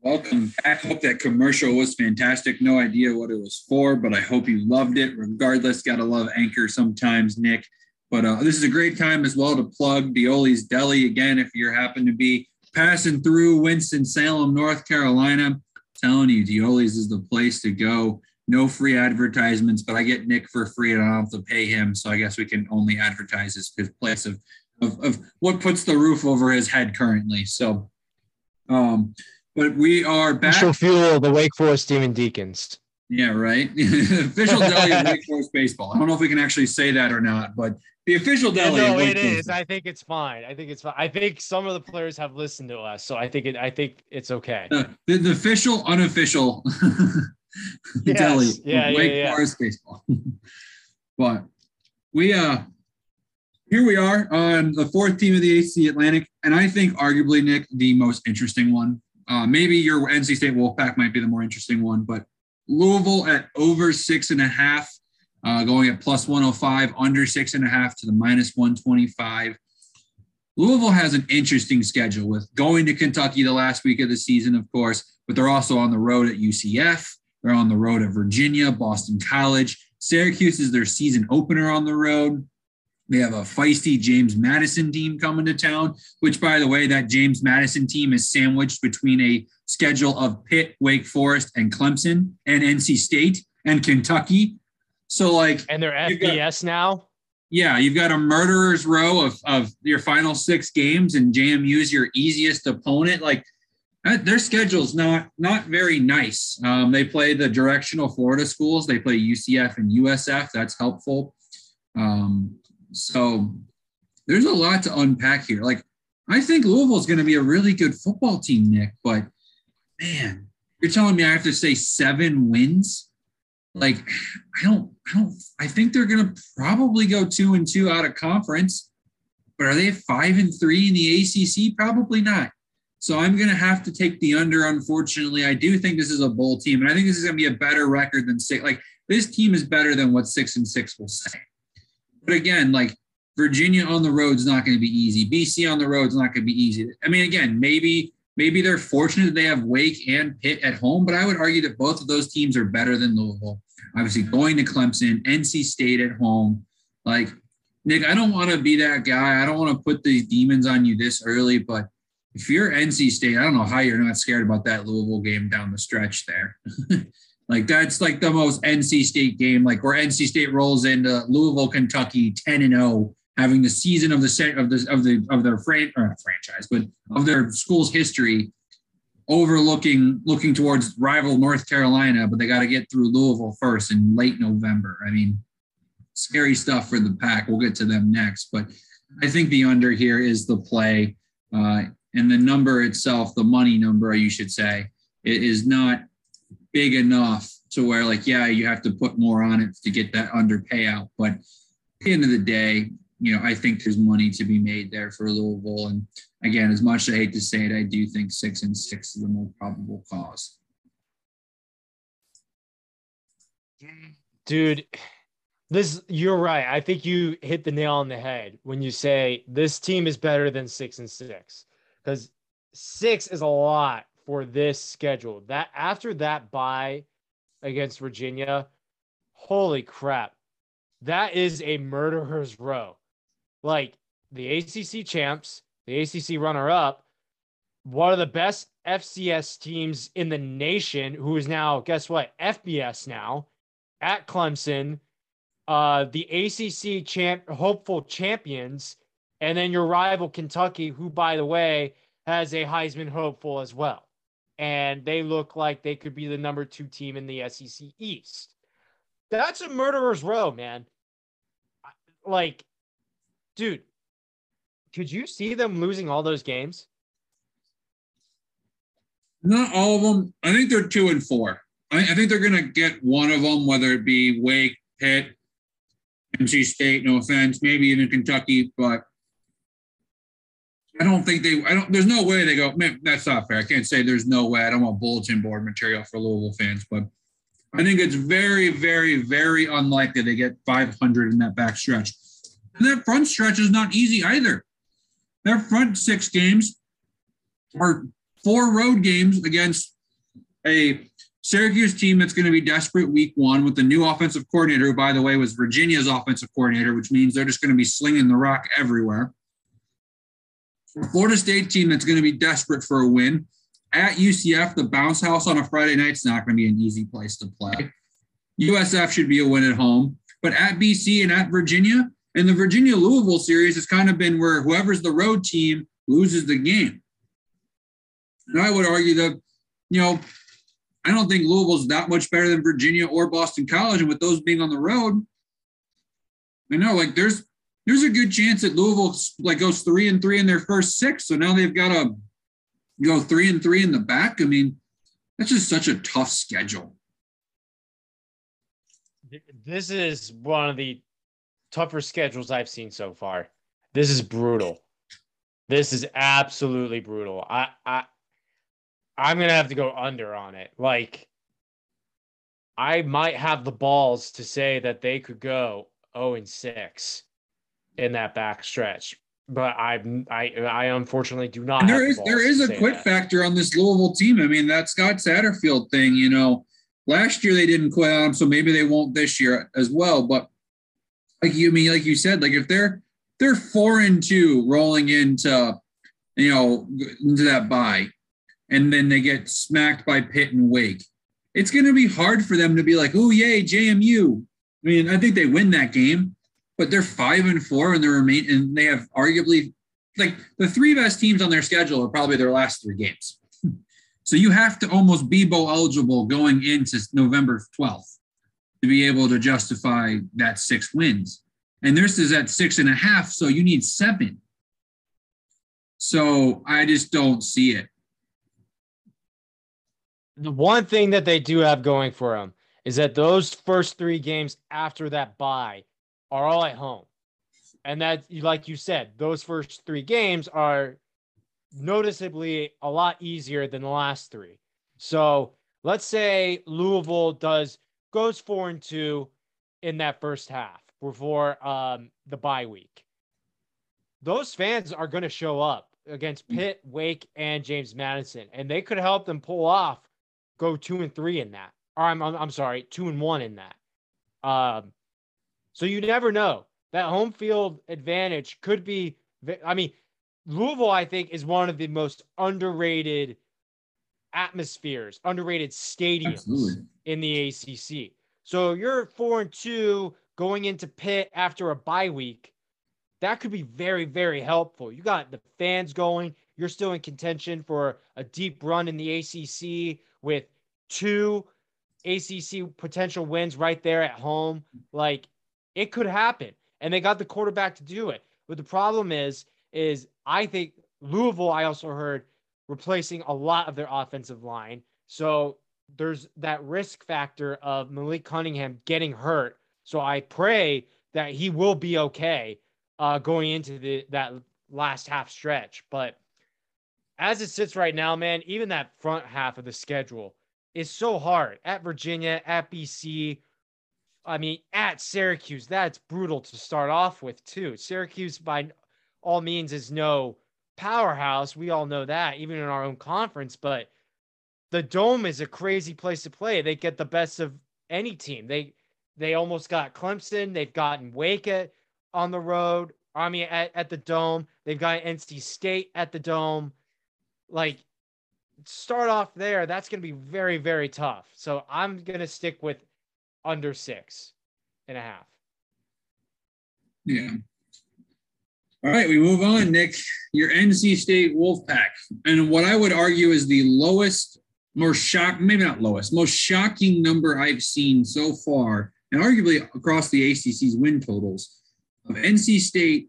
Welcome back. Hope that commercial was fantastic. No idea what it was for, but I hope you loved it. Regardless, gotta love Anchor sometimes, Nick. But uh, this is a great time as well to plug Dioli's Deli again. If you happen to be passing through Winston-Salem, North Carolina, I'm telling you, Dioli's is the place to go. No free advertisements, but I get Nick for free and I don't have to pay him. So I guess we can only advertise his, his place of, of, of what puts the roof over his head currently. So, um, but we are back. Official fuel the Wake Forest Demon Deacons. Yeah, right. [laughs] official deli of Wake Forest baseball. I don't know if we can actually say that or not, but the official deli. Yeah, no, it is. I think it's fine. I think it's fine. I think some of the players have listened to us, so I think it. I think it's okay. Uh, the, the official, unofficial [laughs] yes. deli yeah, Wake yeah, Forest baseball. [laughs] but we uh here we are on the fourth team of the AC Atlantic, and I think arguably Nick the most interesting one. Uh, maybe your NC State Wolfpack might be the more interesting one, but Louisville at over six and a half uh, going at plus 105, under six and a half to the minus 125. Louisville has an interesting schedule with going to Kentucky the last week of the season, of course, but they're also on the road at UCF. They're on the road at Virginia, Boston College. Syracuse is their season opener on the road. They have a feisty James Madison team coming to town, which, by the way, that James Madison team is sandwiched between a schedule of Pitt, Wake Forest, and Clemson, and NC State and Kentucky. So like, and they're FBS got, now. Yeah, you've got a murderer's row of of your final six games, and JMU is your easiest opponent. Like, their schedule's not not very nice. Um, they play the directional Florida schools. They play UCF and USF. That's helpful. Um, so there's a lot to unpack here. Like, I think Louisville is going to be a really good football team, Nick. But man, you're telling me I have to say seven wins? like I don't I don't I think they're gonna probably go two and two out of conference, but are they five and three in the ACC? Probably not. So I'm gonna have to take the under. Unfortunately, I do think this is a bowl team, and I think this is gonna be a better record than six. Like this team is better than what six and six will say. But again, like Virginia on the road is not going to be easy. BC on the road is not going to be easy. I mean, again, maybe maybe they're fortunate that they have Wake and Pitt at home, but I would argue that both of those teams are better than Louisville. Obviously, going to Clemson, NC State at home, like Nick, I don't want to be that guy. I don't want to put these demons on you this early, but if you're NC State, I don't know how you're not scared about that Louisville game down the stretch there. [laughs] like that's like the most NC State game, like where NC State rolls into Louisville, Kentucky, 10 and 0, having the season of the set of the of the of their fran- franchise, but of their school's history, overlooking looking towards rival North Carolina, but they got to get through Louisville first in late November. I mean, scary stuff for the pack. We'll get to them next, but I think the under here is the play. Uh, and the number itself, the money number, you should say, is not big enough to where, like, yeah, you have to put more on it to get that under payout. But at the end of the day, you know, I think there's money to be made there for Louisville. And again, as much as I hate to say it, I do think six and six is the more probable cause. Dude, this you're right. I think you hit the nail on the head when you say this team is better than six and six because six is a lot for this schedule. That after that bye against Virginia, holy crap, that is a murderer's row. Like the ACC champs, the ACC runner up, one of the best FCS teams in the nation, who is now, guess what, FBS now at Clemson uh, the ACC champ, hopeful champions, and then your rival Kentucky, who, by the way, has a Heisman hopeful as well. And they look like they could be the number two team in the SEC East. That's a murderer's row, man. Like, dude, could you see them losing all those games? Not all of them. I think they're two and four. I, I think they're going to get one of them, whether it be Wake, Pitt, NC State, no offense, maybe even Kentucky, but I don't think they. I don't. There's no way they go. Man, that's not fair. I can't say there's no way. I don't want bulletin board material for Louisville fans, but I think it's very, very, very unlikely they get 500 in that back stretch. And that front stretch is not easy either. Their front six games are four road games against a Syracuse team that's going to be desperate week one with the new offensive coordinator, who, by the way, was Virginia's offensive coordinator, which means they're just going to be slinging the rock everywhere. Florida State team that's going to be desperate for a win. At UCF, the bounce house on a Friday night is not going to be an easy place to play. USF should be a win at home, but at BC and at Virginia, and the Virginia Louisville series has kind of been where whoever's the road team loses the game. And I would argue that, you know, I don't think Louisville's that much better than Virginia or Boston College. And with those being on the road, I know like there's there's a good chance that Louisville like goes three and three in their first six. So now they've got to go three and three in the back. I mean, that's just such a tough schedule. This is one of the tougher schedules I've seen so far. This is brutal. This is absolutely brutal. I I I'm gonna have to go under on it. Like, I might have the balls to say that they could go 0 and 6 in that back stretch, but I I I unfortunately do not. There is the there is a quit that. factor on this Louisville team. I mean, that Scott Satterfield thing. You know, last year they didn't quit on him, so maybe they won't this year as well. But like you I mean, like you said, like if they're they're four and two rolling into you know into that bye and then they get smacked by Pitt and Wake. It's going to be hard for them to be like, oh, yay, JMU. I mean, I think they win that game, but they're five and four and they remain, and they have arguably like the three best teams on their schedule are probably their last three games. So you have to almost be bowl eligible going into November 12th to be able to justify that six wins. And this is at six and a half, so you need seven. So I just don't see it the one thing that they do have going for them is that those first three games after that bye are all at home. And that, like you said, those first three games are noticeably a lot easier than the last three. So let's say Louisville does goes four and two in that first half. before um, the bye week. Those fans are going to show up against mm. Pitt, Wake, and James Madison, and they could help them pull off go two and three in that. Or I'm, I'm, I'm sorry, two and one in that. Um, so you never know. That home field advantage could be. I mean, Louisville, I think, is one of the most underrated atmospheres, underrated stadiums Absolutely. in the ACC. So you're four and two going into Pitt after a bye week. That could be very, very helpful. You got the fans going. You're still in contention for a deep run in the ACC with two ACC potential wins right there at home. Like it could happen, and they got the quarterback to do it. But the problem is, is I think Louisville. I also heard replacing a lot of their offensive line. So there's that risk factor of Malik Cunningham getting hurt. So I pray that he will be okay uh, going into the that last half stretch. But as it sits right now, man, even that front half of the schedule is so hard at Virginia, at BC. I mean, at Syracuse, that's brutal to start off with, too. Syracuse, by all means, is no powerhouse. We all know that, even in our own conference. But the dome is a crazy place to play. They get the best of any team. They they almost got Clemson. They've gotten Wake at, on the road. I mean, at, at the dome. They've got NC State at the dome. Like, start off there. That's going to be very, very tough. So I'm going to stick with under six and a half. Yeah. All right, we move on, Nick. Your NC State Wolfpack, and what I would argue is the lowest, more shock, maybe not lowest, most shocking number I've seen so far, and arguably across the ACC's win totals of NC State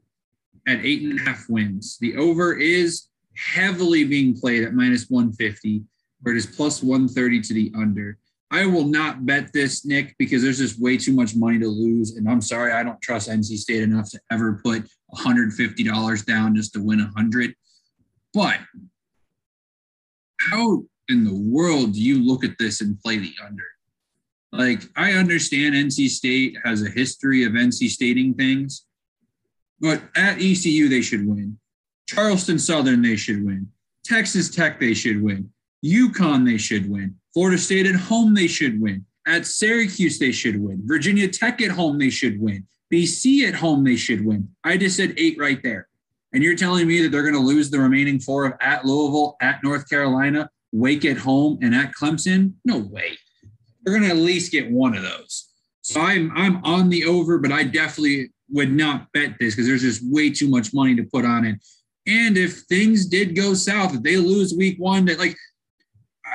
at eight and a half wins. The over is heavily being played at minus 150, where it is plus 130 to the under. I will not bet this, Nick, because there's just way too much money to lose. And I'm sorry, I don't trust NC State enough to ever put $150 down just to win 100. But how in the world do you look at this and play the under? Like, I understand NC State has a history of NC stating things, but at ECU, they should win. Charleston Southern, they should win. Texas Tech, they should win. UConn, they should win. Florida State at home, they should win. At Syracuse, they should win. Virginia Tech at home, they should win. BC at home, they should win. I just said eight right there. And you're telling me that they're going to lose the remaining four of at Louisville, at North Carolina, Wake at home, and at Clemson? No way. They're going to at least get one of those. So I'm I'm on the over, but I definitely would not bet this because there's just way too much money to put on it. And if things did go south, if they lose week one, that like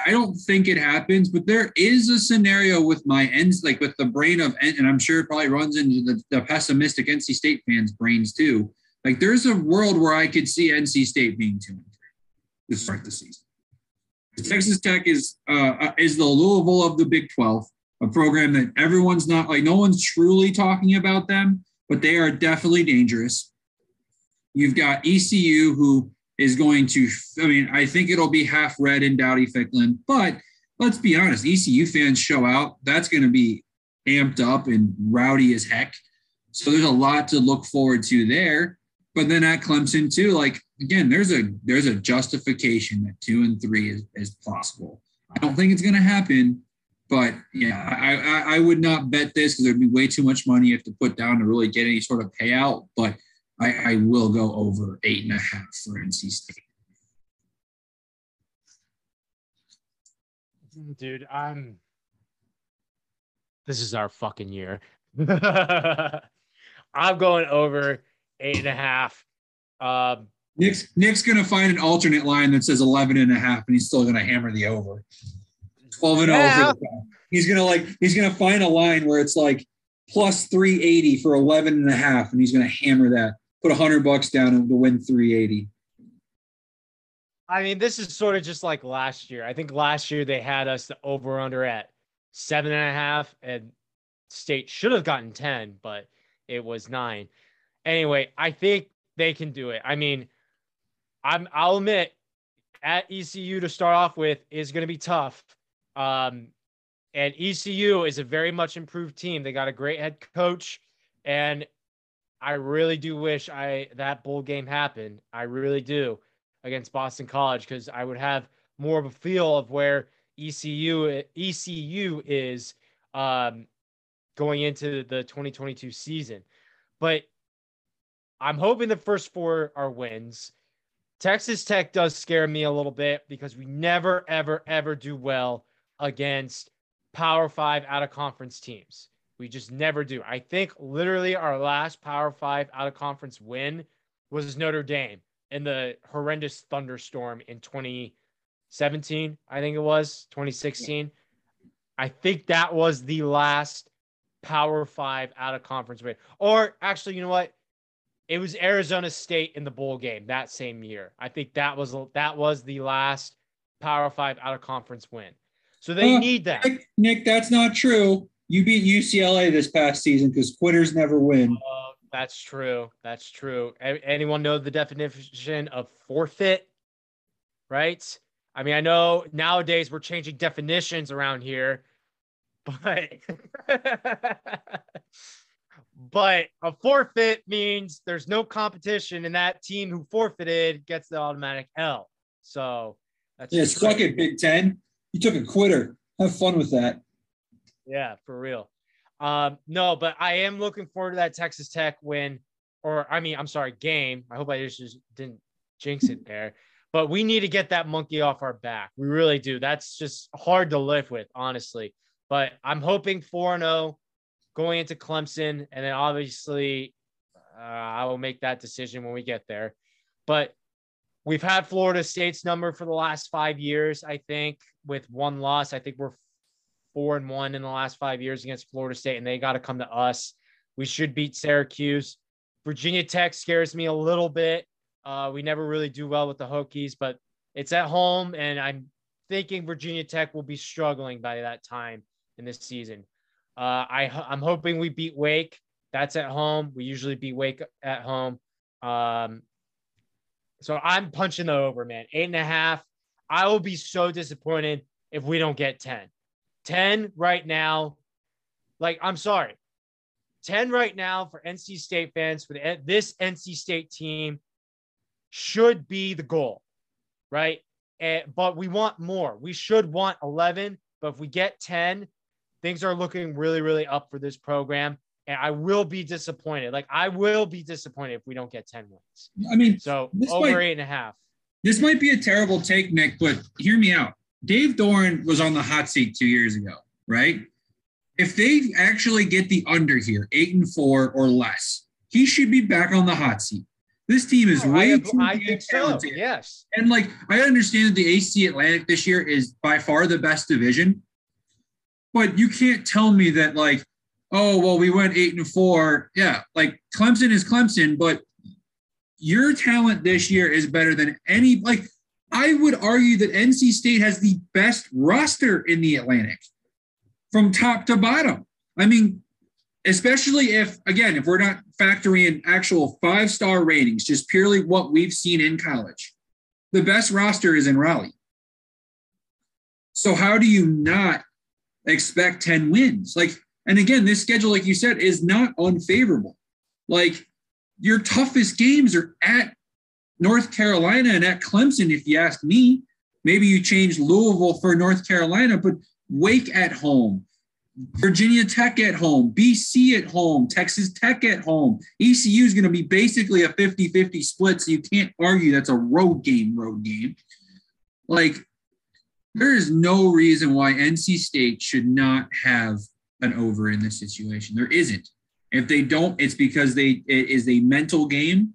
I don't think it happens, but there is a scenario with my ends, like with the brain of, and I'm sure it probably runs into the, the pessimistic NC State fans' brains too. Like there's a world where I could see NC State being two and three to start the season. Texas Tech is uh, uh, is the Louisville of the Big 12, a program that everyone's not like no one's truly talking about them, but they are definitely dangerous. You've got ECU who is going to, I mean, I think it'll be half red in Dowdy Ficklen, but let's be honest, ECU fans show out. That's going to be amped up and rowdy as heck. So there's a lot to look forward to there. But then at Clemson too, like again, there's a there's a justification that two and three is, is possible. I don't think it's going to happen, but yeah, I, I, I would not bet this because there'd be way too much money you have to put down to really get any sort of payout. But I, I will go over eight and a half for NC State. Dude, I'm. This is our fucking year. [laughs] I'm going over eight and a half. Um, Nick's Nick's gonna find an alternate line that says 11 and a half, and he's still gonna hammer the over. 12 and yeah. over. He's gonna like he's gonna find a line where it's like plus 380 for 11 and a half, and he's gonna hammer that put a hundred bucks down to win 380. I mean, this is sort of just like last year. I think last year they had us the over under at seven and a half, and state should have gotten 10, but it was nine. Anyway, I think they can do it. I mean, I'm I'll admit at ECU to start off with is going to be tough. Um, and ECU is a very much improved team. They got a great head coach. And I really do wish I that bowl game happened. I really do against Boston College because I would have more of a feel of where ECU ECU is um, going into the 2022 season. But I'm hoping the first four are wins. Texas Tech does scare me a little bit because we never, ever, ever do well against Power Five out of conference teams. We just never do. I think literally our last Power Five out of conference win was Notre Dame in the horrendous thunderstorm in 2017. I think it was 2016. I think that was the last Power Five out of conference win. Or actually, you know what? It was Arizona State in the bowl game that same year. I think that was that was the last Power Five out of conference win. So they uh, need that. Nick, Nick, that's not true. You beat UCLA this past season because quitters never win. Uh, that's true. That's true. Anyone know the definition of forfeit? Right. I mean, I know nowadays we're changing definitions around here, [laughs] but but a forfeit means there's no competition, and that team who forfeited gets the automatic L. So that's yeah, suck it, Big Ten. You took a quitter. Have fun with that. Yeah, for real. Um, no, but I am looking forward to that Texas Tech win, or I mean, I'm sorry, game. I hope I just didn't jinx it there. But we need to get that monkey off our back. We really do. That's just hard to live with, honestly. But I'm hoping 4 0 going into Clemson. And then obviously, uh, I will make that decision when we get there. But we've had Florida State's number for the last five years, I think, with one loss. I think we're four and one in the last five years against Florida State, and they got to come to us. We should beat Syracuse. Virginia Tech scares me a little bit. Uh, we never really do well with the Hokies, but it's at home, and I'm thinking Virginia Tech will be struggling by that time in this season. Uh, I I'm hoping we beat Wake. That's at home. We usually beat Wake at home. Um, so I'm punching the over, man. Eight and a half. I will be so disappointed if we don't get 10. 10 right now. Like, I'm sorry. 10 right now for NC State fans for the, this NC State team should be the goal, right? And, but we want more. We should want 11, but if we get 10, things are looking really, really up for this program. And I will be disappointed. Like I will be disappointed if we don't get 10 wins. I mean, so over might, eight and a half. This might be a terrible take, Nick, but hear me out. Dave Doeren was on the hot seat two years ago, right? If they actually get the under here, eight and four or less, he should be back on the hot seat. This team is oh, way I, too I think talented. So, yes. And like I understand that the AC Atlantic this year is by far the best division, but you can't tell me that like, oh well, we went eight and four. Yeah, like Clemson is Clemson, but your talent this year is better than any. Like I would argue that NC State has the best roster in the Atlantic from top to bottom. I mean, especially if again, if we're not factoring in actual five star ratings, just purely what we've seen in college, the best roster is in Raleigh. So how do you not expect 10 wins. Like, and again, this schedule, like you said, is not unfavorable. Like, your toughest games are at North Carolina and at Clemson, if you ask me. Maybe you change Louisville for North Carolina, but Wake at home, Virginia Tech at home, BC at home, Texas Tech at home. ECU is going to be basically a 50 50 split, so you can't argue that's a road game, road game. Like, there is no reason why NC State should not have an over in this situation. There isn't. If they don't, it's because they it is a mental game.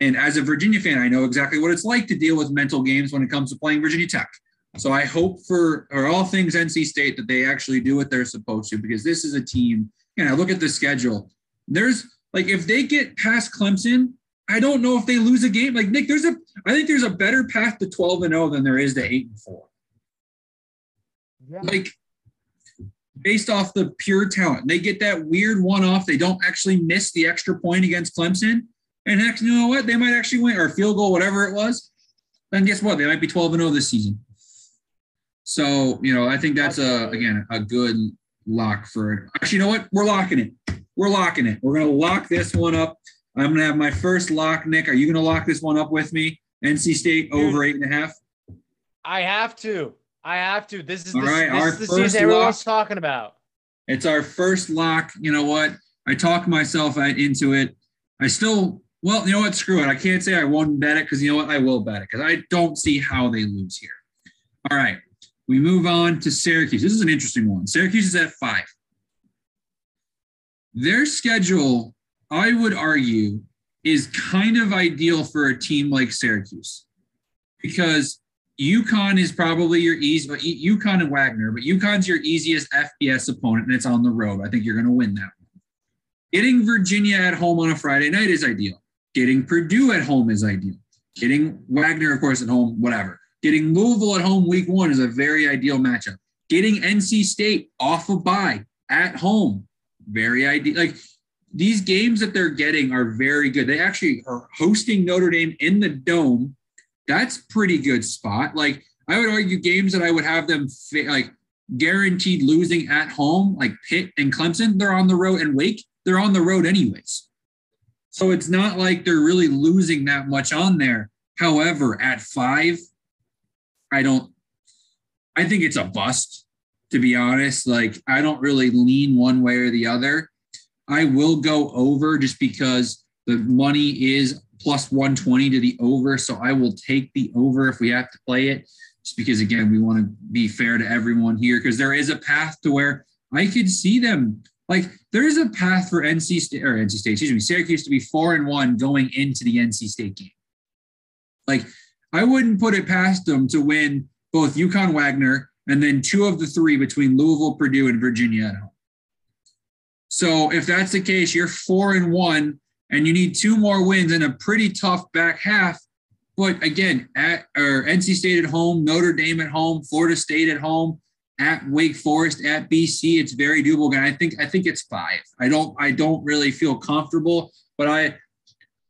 And as a Virginia fan, I know exactly what it's like to deal with mental games when it comes to playing Virginia Tech. So I hope for or all things NC State that they actually do what they're supposed to because this is a team. And I look at the schedule. There's like if they get past Clemson, I don't know if they lose a game. Like Nick, there's a I think there's a better path to 12 and 0 than there is to 8 and 4. Yeah. Like based off the pure talent. They get that weird one off. They don't actually miss the extra point against Clemson. And heck, you know what? They might actually win or field goal, whatever it was. Then guess what? They might be 12 and 0 this season. So, you know, I think that's a again a good lock for it. Actually, you know what? We're locking it. we're locking it. We're gonna lock this one up. I'm gonna have my first lock. Nick, are you gonna lock this one up with me? NC State over eight and a half. I have to. I have to. This is All the, right, this our is the first season everyone's talking about. It's our first lock. You know what? I talked myself uh, into it. I still, well, you know what? Screw it. I can't say I won't bet it because you know what? I will bet it because I don't see how they lose here. All right. We move on to Syracuse. This is an interesting one. Syracuse is at five. Their schedule, I would argue, is kind of ideal for a team like Syracuse because UConn is probably your easy, but UConn and Wagner, but UConn's your easiest FBS opponent, and it's on the road. I think you're going to win that one. Getting Virginia at home on a Friday night is ideal. Getting Purdue at home is ideal. Getting Wagner, of course, at home, whatever. Getting Louisville at home week one is a very ideal matchup. Getting NC State off of bye at home, very ideal. Like these games that they're getting are very good. They actually are hosting Notre Dame in the dome. That's pretty good spot. Like I would argue games that I would have them like guaranteed losing at home, like Pitt and Clemson, they're on the road and Wake, they're on the road anyways. So it's not like they're really losing that much on there. However, at five, I don't, I think it's a bust, to be honest. Like, I don't really lean one way or the other. I will go over just because the money is plus 120 to the over. So I will take the over if we have to play it, just because, again, we want to be fair to everyone here because there is a path to where I could see them. Like, there is a path for NC State or NC State, excuse me, Syracuse to be four and one going into the NC State game. Like, I wouldn't put it past them to win both UConn Wagner and then two of the three between Louisville, Purdue, and Virginia at home. So if that's the case, you're four and one, and you need two more wins in a pretty tough back half. But again, at or NC State at home, Notre Dame at home, Florida State at home, at Wake Forest, at BC, it's very doable. And I think I think it's five. I don't I don't really feel comfortable, but I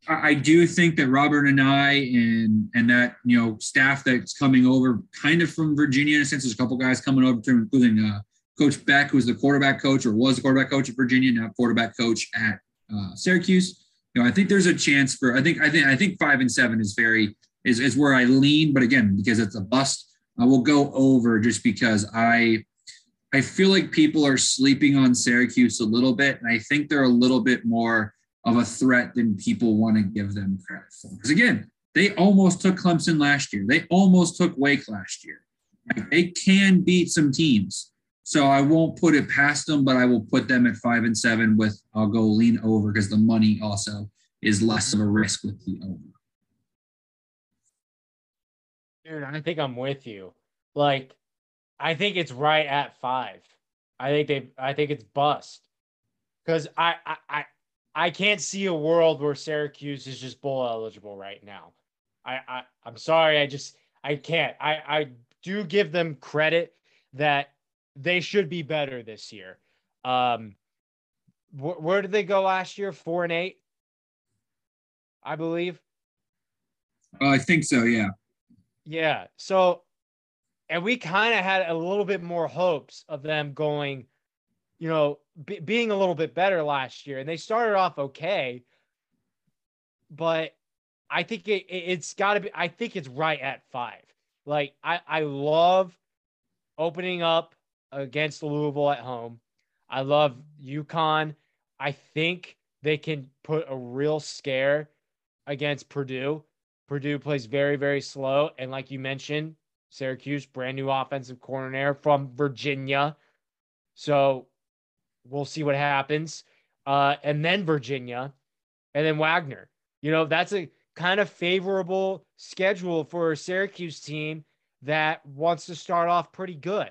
I do think that Robert Anae and and that you know staff that's coming over, kind of from Virginia in a sense. There's a couple guys coming over, to, including uh, Coach Beck, who's the quarterback coach or was the quarterback coach at Virginia, now quarterback coach at uh, Syracuse. You know, I think there's a chance for. I think I think I think five and seven is very is is where I lean. But again, because it's a bust, I will go over just because I I feel like people are sleeping on Syracuse a little bit, and I think they're a little bit more of a threat than people want to give them credit for. Because again, they almost took Clemson last year. They almost took Wake last year. Like, they can beat some teams. So I won't put it past them, but I will put them at five and seven with I'll go lean over because the money also is less of a risk with the over. Dude, I think I'm with you. Like, I think it's right at five. I think they I think it's bust. Because I, I I I can't see a world where Syracuse is just bowl eligible right now. I, I I'm sorry, I just I can't. I I do give them credit that they should be better this year. Um, wh- where did they go last year? Four and eight, I believe. Uh, I think so. Yeah. Yeah. So, and we kind of had a little bit more hopes of them going, you know, being a little bit better last year, and they started off okay. But I think it it's got to be. I think it's right at five. Like I I love opening up against Louisville at home. I love UConn. I think they can put a real scare against Purdue. Purdue plays very, very slow. And like you mentioned, Syracuse, brand new offensive coordinator from Virginia. So we'll see what happens. Uh, and then Virginia, and then Wagner. You know, that's a kind of favorable schedule for a Syracuse team that wants to start off pretty good.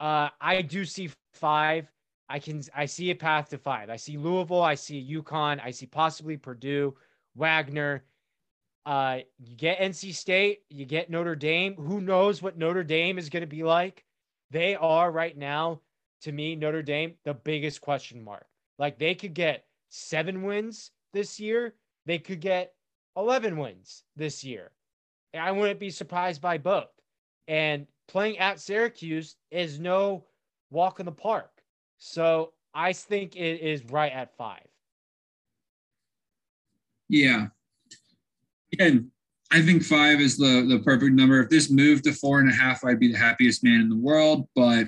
Uh, I do see five. I can I see a path to five. I see Louisville. I see UConn. I see possibly Purdue, Wagner. Uh, you get NC State. You get Notre Dame. Who knows what Notre Dame is going to be like? They are right now, to me, Notre Dame the biggest question mark. Like they could get seven wins this year. They could get eleven wins this year. I wouldn't be surprised by both. And playing at Syracuse is no walk in the park. So I think it is right at five. Yeah. Again, I think five is the the perfect number. If this moved to four and a half, I'd be the happiest man in the world. But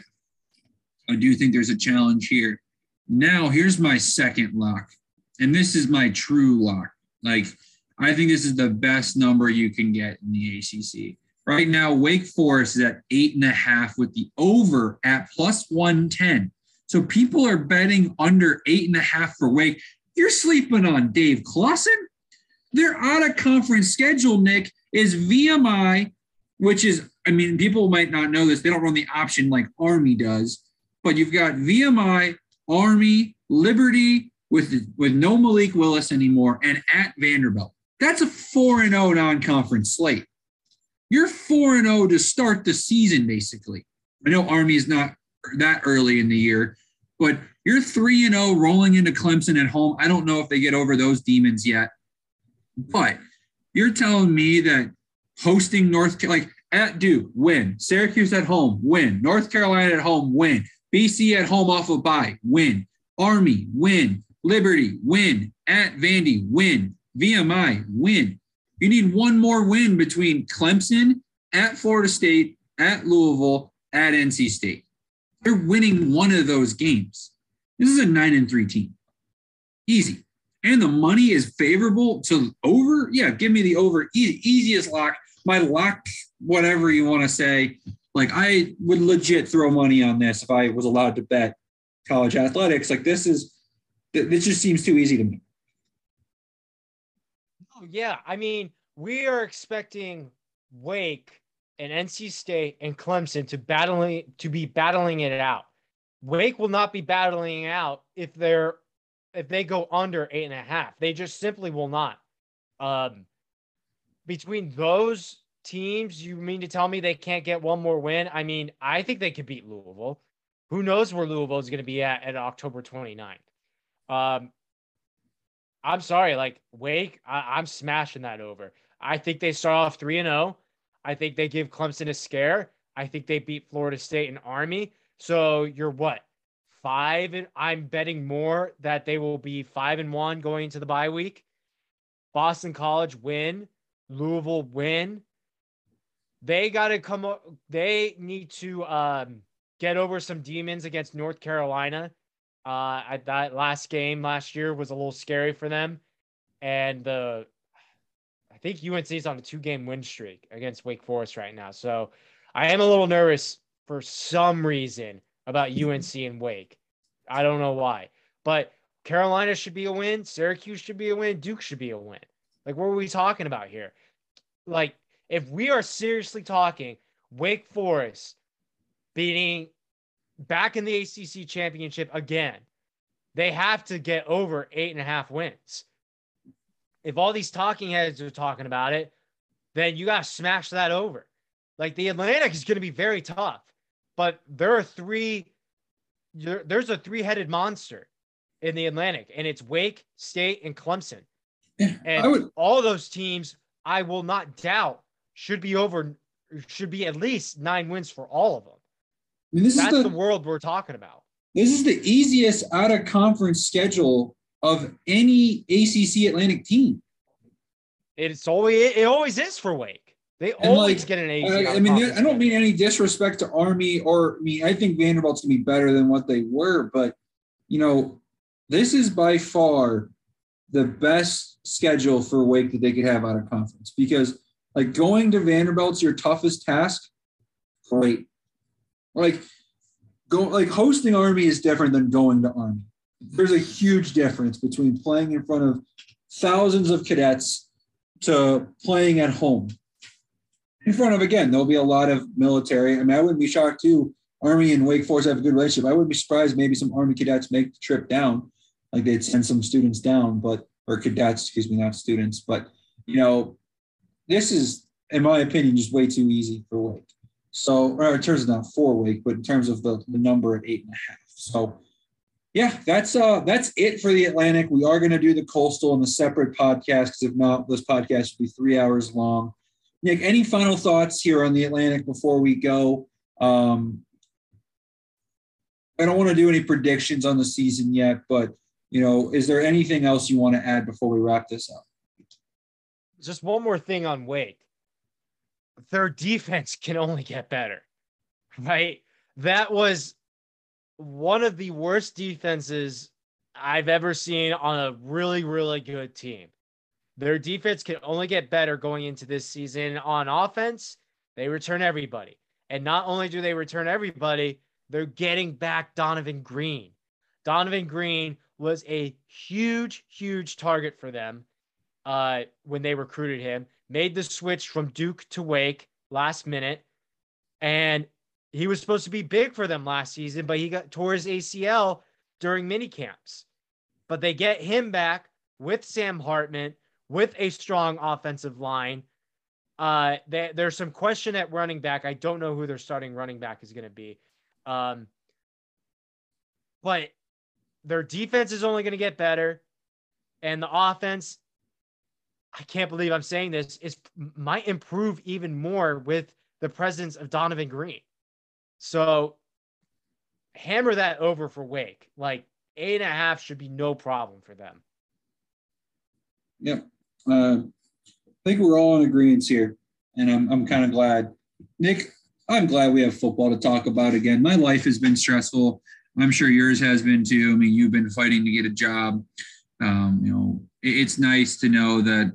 I do think there's a challenge here. Now, here's my second lock, and this is my true lock. Like, I think this is the best number you can get in the ACC. Right now, Wake Forest is at eight and a half with the over at plus 110. So people are betting under eight and a half for Wake. You're sleeping on Dave Clawson. Their out of conference schedule, Nick, is VMI, which is, I mean, people might not know this. They don't run the option like Army does, but you've got VMI, Army, Liberty with, with no Malik Willis anymore, and at Vanderbilt. That's a 4 and 0 non conference slate. You're 4 and 0 to start the season, basically. I know Army is not that early in the year, but you're 3 and 0 rolling into Clemson at home. I don't know if they get over those demons yet. But you're telling me that hosting North like at Duke, win. Syracuse at home, win. North Carolina at home, win. BC at home off of bye, win. Army, win. Liberty, win. At Vandy, win. VMI, win. You need one more win between Clemson, at Florida State, at Louisville, at NC State. They're winning one of those games. This is a nine and three team. Easy and the money is favorable to over, yeah, give me the over. E- easiest lock. My lock, whatever you want to say. Like I would legit throw money on this if I was allowed to bet college athletics. Like this is, this just seems too easy to me. Oh, yeah, I mean, we are expecting Wake and NC State and Clemson to battling to be battling it out. Wake will not be battling out if they're if they go under eight and a half. They just simply will not. Um, between those teams, you mean to tell me they can't get one more win? I mean, I think they could beat Louisville. Who knows where Louisville is going to be at at October 29th? Um, I'm sorry, like Wake, I, am smashing that over. I think they start off 3 and 0. I think they give Clemson a scare. I think they beat Florida State and Army. So you're what? Five and I'm betting more that they will be five and one going into the bye week. Boston College win, Louisville win. They got to come. up. They need to um, get over some demons against North Carolina. Uh, at that last game last year was a little scary for them, and the I think UNC is on a two-game win streak against Wake Forest right now. So I am a little nervous for some reason about UNC and Wake. I don't know why, but Carolina should be a win. Syracuse should be a win. Duke should be a win. Like, what are we talking about here? Like, if we are seriously talking Wake Forest beating back in the ACC championship again, they have to get over eight and a half wins. If all these talking heads are talking about it, then you got to smash that over. Like the Atlantic is going to be very tough but there are three there, there's a three-headed monster in the Atlantic, and it's Wake, State, and Clemson. And would, all those teams, I will not doubt, should be over, should be at least nine wins for all of them. I mean, this That's is the, the world we're talking about. This is the easiest out of conference schedule of any ACC Atlantic team. It's always it always is for Wake. They and always like, get an A. I, I mean, I don't mean any disrespect to Army or I mean, I think Vanderbilt's gonna be better than what they were, but you know, this is by far the best schedule for Wake that they could have out of conference because like going to Vanderbilt's your toughest task. Great. Like go like hosting Army is different than going to Army. There's a huge difference between playing in front of thousands of cadets to playing at home in front of again, there'll be a lot of military. I mean, I wouldn't be shocked too. Army and Wake Forest have a good relationship. I wouldn't be surprised maybe some Army cadets make the trip down, like they'd send some students down, but or cadets, excuse me, not students. But you know, this is, in my opinion, just way too easy for Wake. So, in terms of not for Wake, but in terms of the, the number at eight and a half. So yeah, that's uh that's it for the Atlantic. We are going to do the coastal in a separate podcast because if not, this podcast would be three hours long. Nick, any final thoughts here on the Atlantic before we go? Um, I don't want to do any predictions on the season yet, but you know, is there anything else you want to add before we wrap this up? Just one more thing on Wake. Their defense can only get better, right? That was one of the worst defenses I've ever seen on a really, really good team. Their defense can only get better going into this season. On offense, they return everybody. And not only do they return everybody, they're getting back Donavon Greene. Donavon Greene was a huge, huge target for them uh, when they recruited him. Made the switch from Duke to Wake last minute, and he was supposed to be big for them last season, but he got tore his ACL during mini camps. But they get him back with Sam Hartman with a strong offensive line. Uh, they, there's some question at running back. I don't know who their starting running back is going to be. Um, but their defense is only going to get better, and the offense. I can't believe I'm saying this is might improve even more with the presence of Donavon Greene. So hammer that over for Wake. Like eight and a half should be no problem for them. Yep. Uh, I think we're all in agreement here, and I'm, I'm kind of glad. Nick, I'm glad we have football to talk about again. My life has been stressful. I'm sure yours has been too. I mean, you've been fighting to get a job. Um, you know, it, it's nice to know that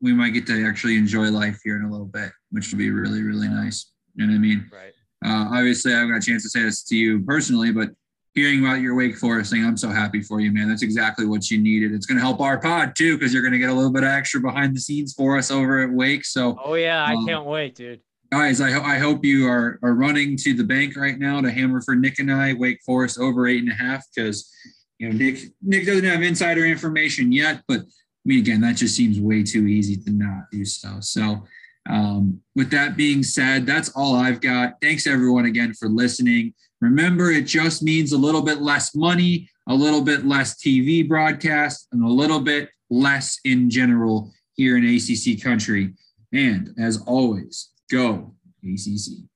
we might get to actually enjoy life here in a little bit, which would be really, really nice. You know what I mean? Right. Uh, obviously, I've got a chance to say this to you personally, but hearing about your Wake Forest thing, I'm so happy for you, man. That's exactly what you needed. It's going to help our pod too, because you're going to get a little bit of extra behind the scenes for us over at Wake. So, oh yeah, I um, can't wait, dude. Guys, I, ho- I hope you are, are running to the bank right now to hammer for Nick and I Wake Forest over eight and a half because you know Nick Nick doesn't have insider information yet, but I mean again that just seems way too easy to not do so. So um, with that being said, that's all I've got. Thanks everyone again for listening. Remember, it just means a little bit less money, a little bit less TV broadcast, and a little bit less in general here in ACC country. And as always, go ACC.